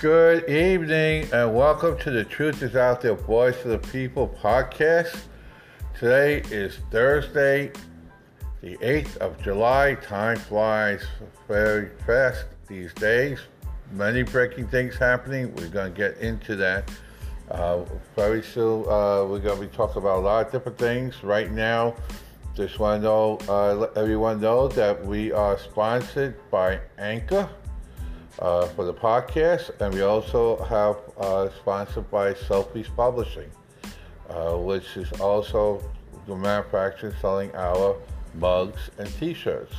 Good evening and welcome to the Truth is Out There Voice of the People podcast. Today is Thursday, the 8th of July. Time flies very fast these days. Many breaking things happening. We're going to get into that. Uh, very soon, uh, we're going to be talking about a lot of different things. Right now, just want to know, uh, let everyone know that we are sponsored by Anchor uh, for the podcast, and we also have uh, sponsored by Selfies Publishing, uh, which is also the manufacturer selling our mugs and T-shirts.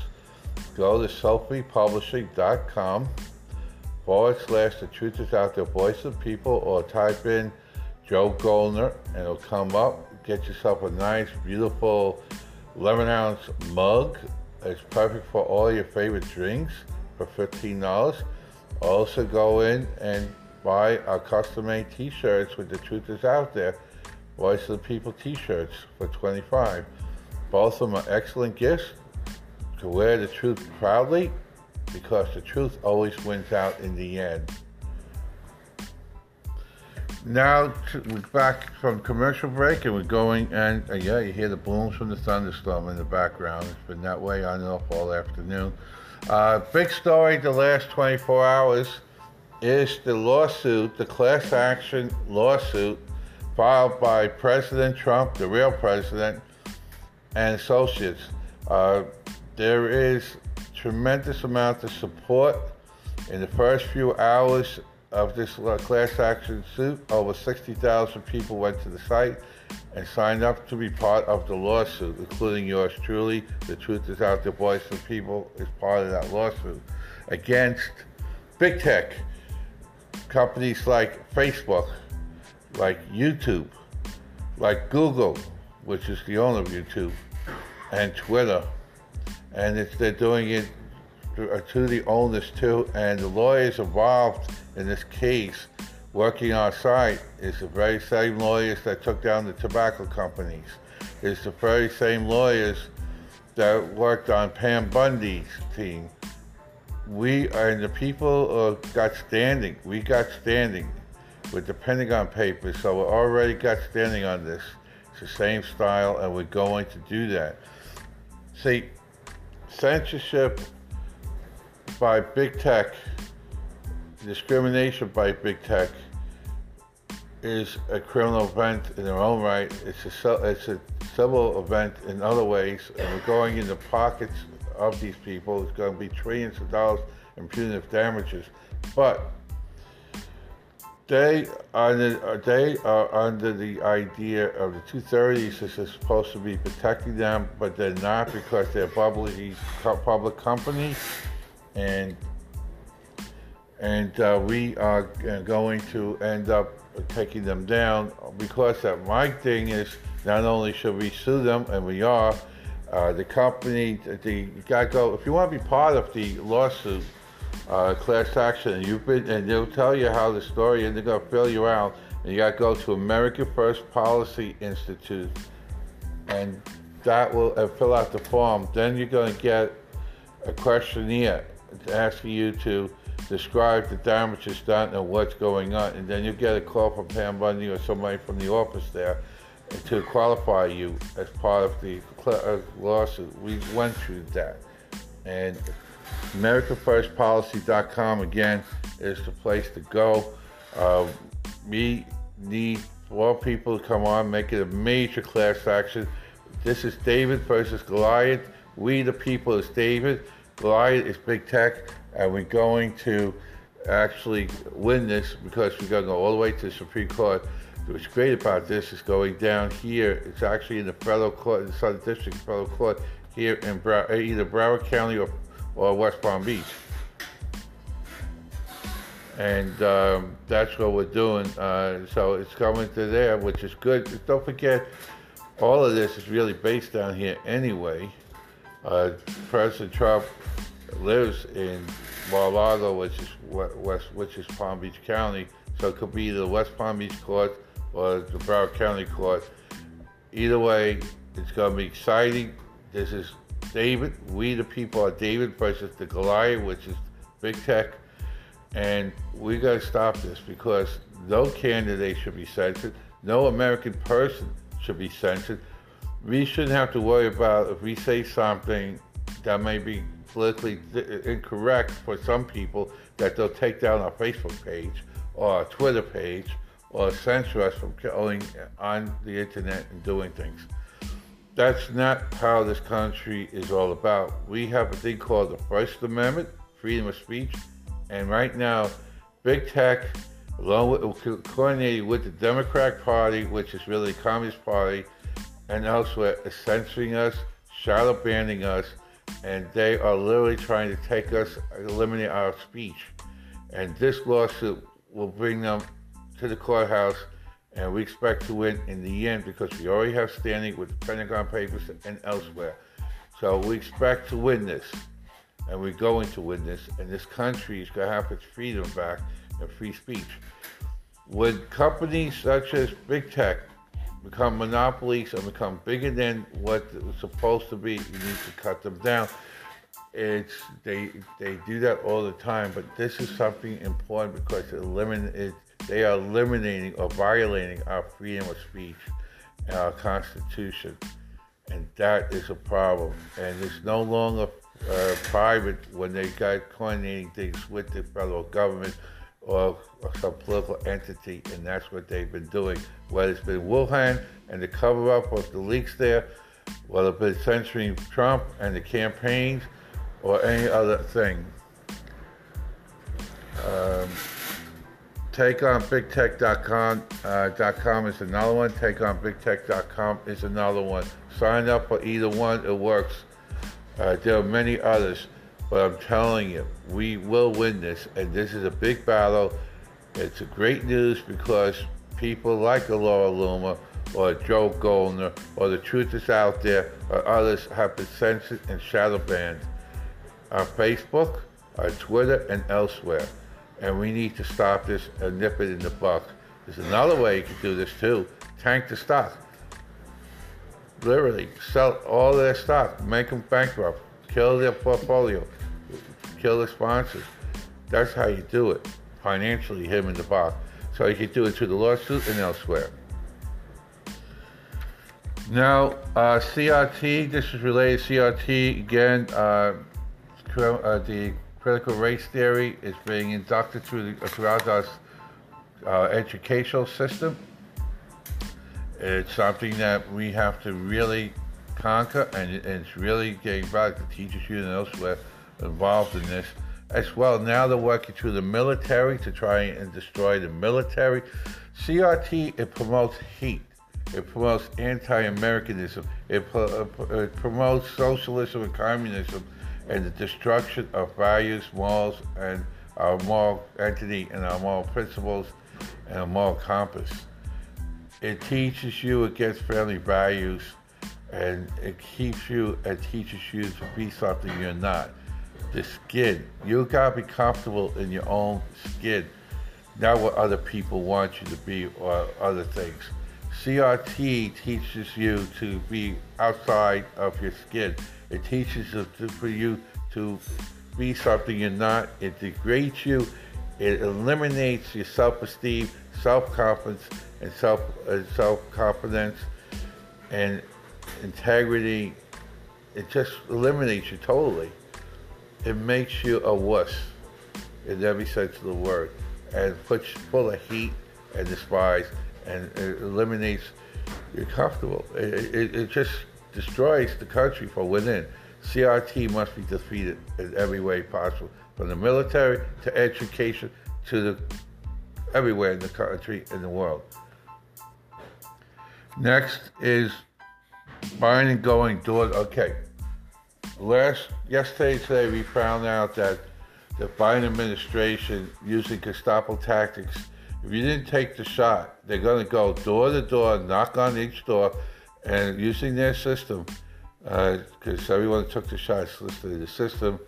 Go to selfiepublishing.com forward slash the truth is out there, voice of people, or type in Joe Goldner, and it'll come up. Get yourself a nice, beautiful 11 ounce mug. It's perfect for all your favorite drinks for $15. Also go in and buy our custom made t-shirts with the truth is out there. Voice of the People t-shirts for 25. Both of them are excellent gifts to wear the truth proudly because the truth always wins out in the end. Now we're back from commercial break and we're going and uh, yeah, you hear the booms from the thunderstorm in the background. It's been that way on and off all afternoon. Uh, big story the last 24 hours is the lawsuit, the class action lawsuit filed by President Trump, the real president, and associates. Uh, there is tremendous amount of support in the first few hours of this class action suit. Over 60,000 people went to the site and signed up to be part of the lawsuit, including yours truly. The Truth is Out There Voice of People is part of that lawsuit against big tech companies like Facebook, like YouTube, like Google, which is the owner of YouTube, and Twitter. And they're doing it uh, to the owners too, and the lawyers involved in this case working on site is the very same lawyers that took down the tobacco companies. It's the very same lawyers that worked on Pam Bondi's team. We are the people got standing. We got standing with the Pentagon Papers, so we already got standing on this. It's the same style, and we're going to do that. See, censorship by big tech discrimination by big tech is a criminal event in their own right. It's a it's a civil event in other ways, and we're going in the pockets of these people. It's going to be trillions of dollars in punitive damages, but they are the, they are under the idea of the 230s. This is supposed to be protecting them, but they're not because they're public public company, and and uh, we are going to end up taking them down because that my thing is not only should we sue them and we are uh, the company the gotta go if you want to be part of the lawsuit uh, class action and you've been and they'll tell you how the story and they're gonna fill you out and you gotta go to America First Policy Institute and that will uh, fill out the form. Then you're gonna get a questionnaire asking you to describe the damages done and what's going on, and then you get a call from Pam Bondi or somebody from the office there to qualify you as part of the uh, lawsuit. We went through that, and AmericaFirstPolicy.com again is the place to go. Uh, we need more people to come on, make it a major class action. This is David versus Goliath. We the people is David. Goliath is big tech and we're going to actually win this because we're going to go all the way to the Supreme Court. What's great about this is going down here. It's actually in the federal court, in the Southern District Federal Court here in uh, either Broward County or, or West Palm Beach. And um, that's what we're doing. Uh, so it's coming to there, which is good. Don't forget, all of this is really based down here anyway. Uh, President Trump lives in Mar-a-Lago, which is west, which is Palm Beach County. So it could be the West Palm Beach Court or the Broward County Court. Either way, it's going to be exciting. This is David. We the people are David versus the Goliath, which is big tech. And we got to stop this because no candidate should be censored. No American person should be censored. We shouldn't have to worry about if we say something that may be politically incorrect for some people that they'll take down our Facebook page or our Twitter page or censor us from going on the internet and doing things. That's not how this country is all about. We have a thing called the First Amendment, freedom of speech, and right now, big tech, along with coordinated with the Democratic Party, which is really the Communist Party, and elsewhere, is censoring us, shadow banning us, and they are literally trying to take us, eliminate our speech. And this lawsuit will bring them to the courthouse, and we expect to win in the end because we already have standing with the Pentagon Papers and elsewhere. So we expect to win this, and we're going to win this, and this country is going to have its freedom back and free speech. When companies such as big tech become monopolies and become bigger than what it's supposed to be, you need to cut them down. It's they they do that all the time, but this is something important because it eliminate it, they are eliminating or violating our freedom of speech and our Constitution, and that is a problem. And it's no longer uh, private when they got coordinating things with the federal government or, or, some political entity, and that's what they've been doing. Whether it's been Wuhan and the cover up of the leaks there, whether it's been censoring Trump and the campaigns, or any other thing. Um, TakeOnBigTech.com uh, .com is another one. TakeOnBigTech.com is another one. Sign up for either one, it works. Uh, there are many others. But I'm telling you, we will win this, and this is a big battle. It's a great news because people like Laura Loomer or Joe Goldner or the truth is out there or others have been censored and shadow banned on Facebook, on Twitter, and elsewhere. And we need to stop this and nip it in the bud. There's another way you can do this too. Tank the stock. Literally, sell all their stock, make them bankrupt, kill their portfolio kill the sponsors. That's how you do it financially, him in the box. So you can do it through the lawsuit and elsewhere. Now, uh, CRT, this is related to CRT. Again, uh, uh, the critical race theory is being inducted through the, throughout our uh, educational system. It's something that we have to really conquer, and it's really getting back to teachers union and elsewhere involved in this as well. Now they're working through the military to try and destroy the military. CRT, it promotes hate. It promotes anti-Americanism. It, uh, it promotes socialism and communism and the destruction of values, morals, and our moral entity and our moral principles and our moral compass. It teaches you against family values and it keeps you and teaches you to be something you're not the skin. You gotta be comfortable in your own skin, not what other people want you to be or other things. CRT teaches you to be outside of your skin. It teaches you to, for you to be something you're not. It degrades you. It eliminates your self-esteem, self-confidence, and self and self-confidence, and integrity. It just eliminates you totally it makes you a wuss in every sense of the word and puts full of heat and despise and it eliminates you're comfortable. It, it, it, just destroys the country from within. CRT must be defeated in every way possible, from the military to education to the everywhere in the country in the world. Next is buying and going doors. Okay, last yesterday today we found out that the Biden administration using Gestapo tactics. If you didn't take the shot, they're going to go door to door, knock on each door, and using their system, because uh, everyone took the shot listed in the system,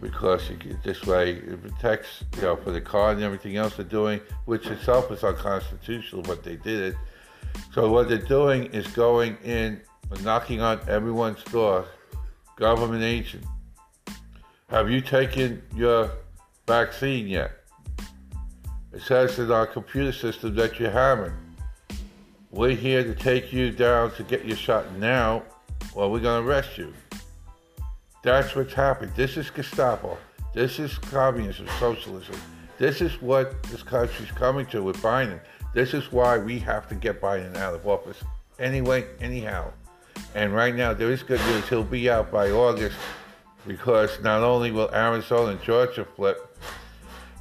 because you, this way it protects, you know, for the card and everything else they're doing, which itself is unconstitutional, but they did it. So what they're doing is going in, knocking on everyone's door, government agent. Have you taken your vaccine yet? It says in our computer system that you haven't. We're here to take you down to get your shot now, or we're going to arrest you. That's what's happening. This is Gestapo. This is communism, socialism. This is what this country's coming to with Biden. This is why we have to get Biden out of office. Anyway, anyhow. And right now, there is good news. He'll be out by August because not only will Arizona and Georgia flip,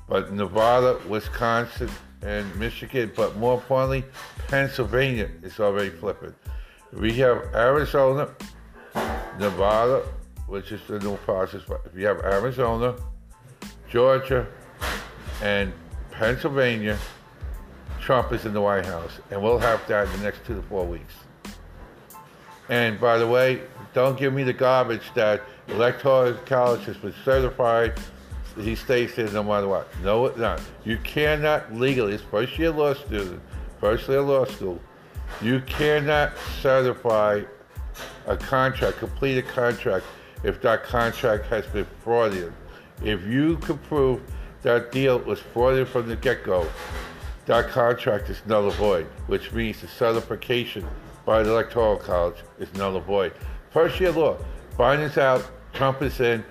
but Nevada, Wisconsin, and Michigan, but more importantly, Pennsylvania is already flipping. We have Arizona, Nevada, which is the new process. If you have Arizona, Georgia, and Pennsylvania, Trump is in the White House, and we'll have that in the next two to four weeks. And by the way, don't give me the garbage that electoral college has been certified. He stays there no matter what. No, it's not. You cannot legally, as first year law student, first year law school, you cannot certify a contract, complete a contract, if that contract has been fraudulent. If you can prove that deal was fraudulent from the get-go, that contract is null and void, which means the certification by the Electoral College is null and void. First year law, Biden's out, Trump is in,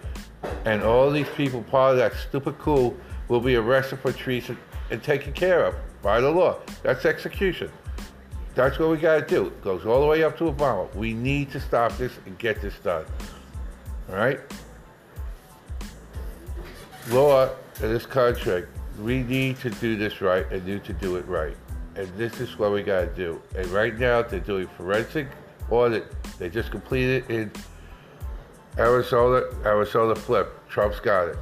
and all these people, part of that stupid coup, will be arrested for treason and taken care of by the law. That's execution. That's what we got to do. It goes all the way up to Obama. We need to stop this and get this done. All right? Law in this country, we need to do this right and need to do it right. And this is what we got to do. And right now, they're doing forensic audit. They just completed it in Arizona, Arizona flip. Trump's got it.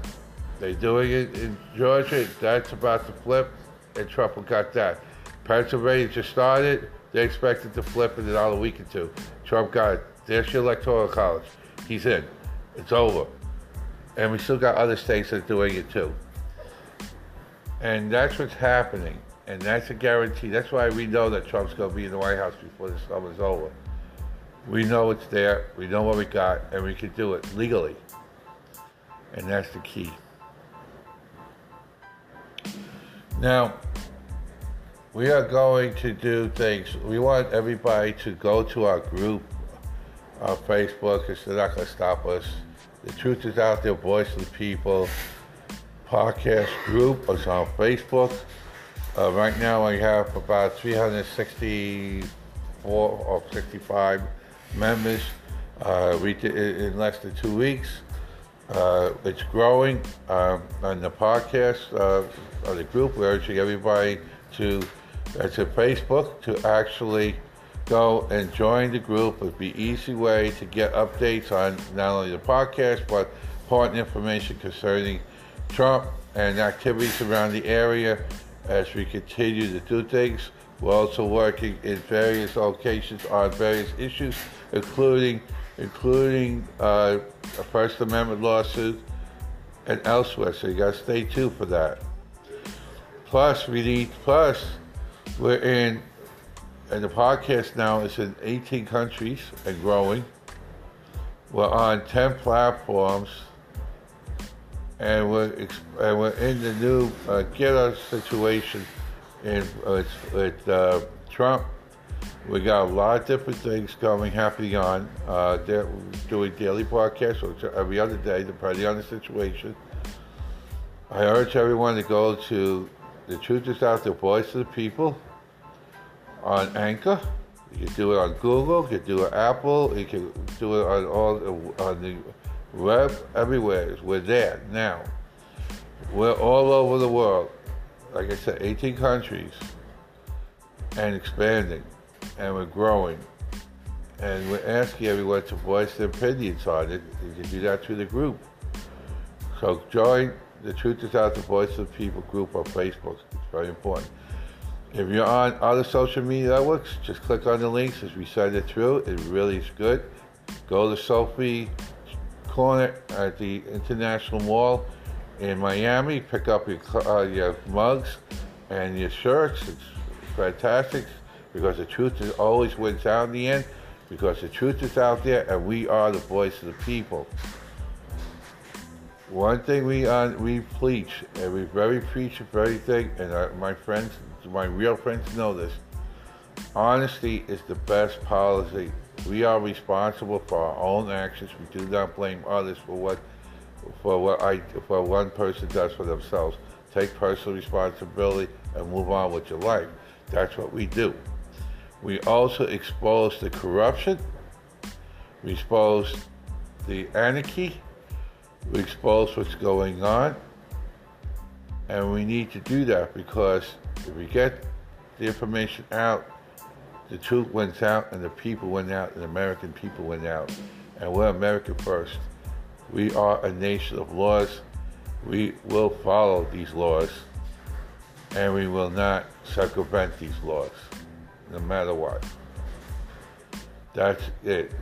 They're doing it in Georgia. That's about to flip, and Trump got that. Pennsylvania just started. They expected to flip in another week or two. Trump got it. There's your electoral college. He's in. It's over. And we still got other states that are doing it too. And that's what's happening. And that's a guarantee. That's why we know that Trump's going to be in the White House before the summer's over. We know it's there. We know what we got. And we can do it legally. And that's the key. Now, we are going to do things. We want everybody to go to our group on Facebook they're not going to stop us. The Truth is Out There, Voice of the People podcast group is on Facebook. Uh, right now, I have about 364 or 65 members. Uh, we did in less than two weeks. Uh, it's growing um, on the podcast uh, of the group. We're urging everybody to, that's at Facebook, to actually go and join the group. It'd be easy way to get updates on not only the podcast, but important information concerning Trump and activities around the area as we continue to do things. We're also working in various locations on various issues, including including uh, a First Amendment lawsuit and elsewhere. So you got to stay tuned for that. Plus, we need plus we're in and the podcast now is in 18 countries and growing. We're on 10 platforms, and we're and we're in the new uh, Gettr situation in uh, with uh, Trump. We got a lot of different things coming, happening on. Uh, they're doing daily podcasts every other day, depending on the situation. I urge everyone to go to the Truth is Out, the Voice of the People on Anchor. You can do it on Google. You can do it on Apple. You can do it on all on the web. Everywhere. We're there now. We're all over the world. Like I said, 18 countries, and expanding, and we're growing. And we're asking everyone to voice their opinions on it. You can do that through the group. So join the Truth is Out the Voice of People group on Facebook. It's very important. If you're on other social media networks, just click on the links as we send it through. It really is good. Go to Sophie Corner at the International Mall in Miami. Pick up your, uh, your mugs and your shirts. It's fantastic because the truth is always wins out in the end because the truth is out there and we are the voice of the people. one thing we uh, we preach, and we very preach very thing, and uh, my friends, my real friends know this. Honesty is the best policy. We are responsible for our own actions. We do not blame others for what for what I for one person does for themselves. Take personal responsibility and move on with your life. That's what we do. We also expose the corruption. We expose the anarchy we expose what's going on, and we need to do that because if we get the information out, the truth went out, and the people went out, and the American people went out, and we're America first. We are a nation of laws. We will follow these laws, and we will not circumvent these laws, no matter what. That's it.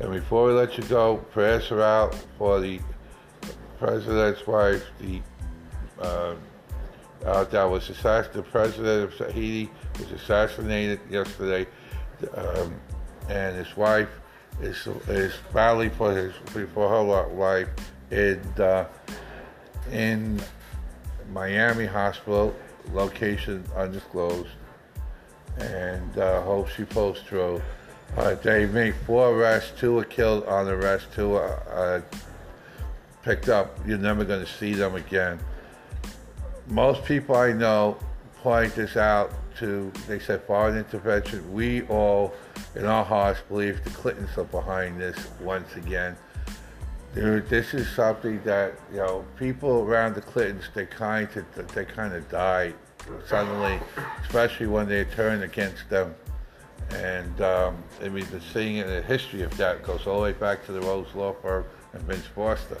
And before we let you go, prayers are out for the president's wife, the uh, uh, that was assassinated. The president of Haiti was assassinated yesterday, um, and his wife is is battling for his for her life in uh, in Miami Hospital, location undisclosed, and uh, hope she pulls through. Uh, they made four arrests. Two were killed on arrest. Two uh, picked up, you're never going to see them again. Most people I know point this out to, they said foreign intervention. We all, in our hearts, believe the Clintons are behind this once again. Dude, this is something that, you know, people around the Clintons, they kind of, they kind of die suddenly, especially when they turn against them. And um, I mean, the seeing in the history of that goes all the way back to the Rose Law Firm and Vince Foster.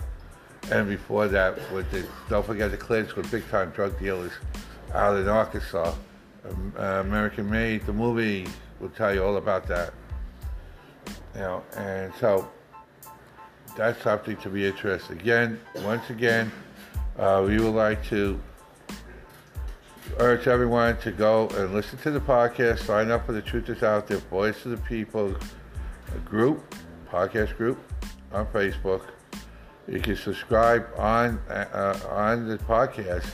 And before that, with the, don't forget the Clintons with big time drug dealers out in Arkansas. Um, uh, American Made, the movie will tell you all about that. You know, and so that's something to be interested. Again, once again, uh, we would like to urge everyone to go and listen to the podcast, sign up for the Truth is Out There Voice of the People group, podcast group on Facebook. You can subscribe on uh, on the podcast.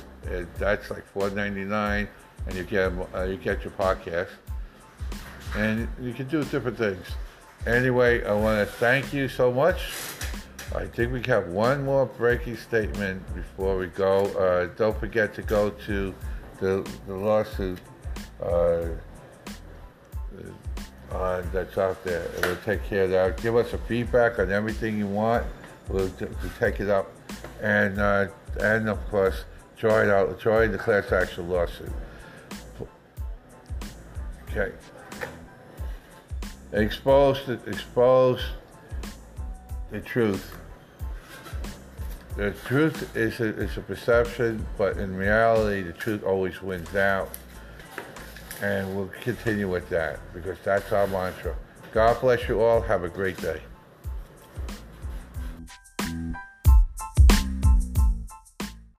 that's like four ninety nine, and you get uh, you get your podcast, and you can do different things. Anyway, I want to thank you so much. I think we have one more breaking statement before we go. Uh, don't forget to go to the, the lawsuit uh, uh, that's out there. We'll take care of that. Give us a feedback on everything you want. We'll, we'll take it up, and uh, and of course join out join the class action lawsuit. Okay. Expose the, expose the truth. The truth is a, is a perception, but in reality, the truth always wins out. And we'll continue with that because that's our mantra. God bless you all. Have a great day.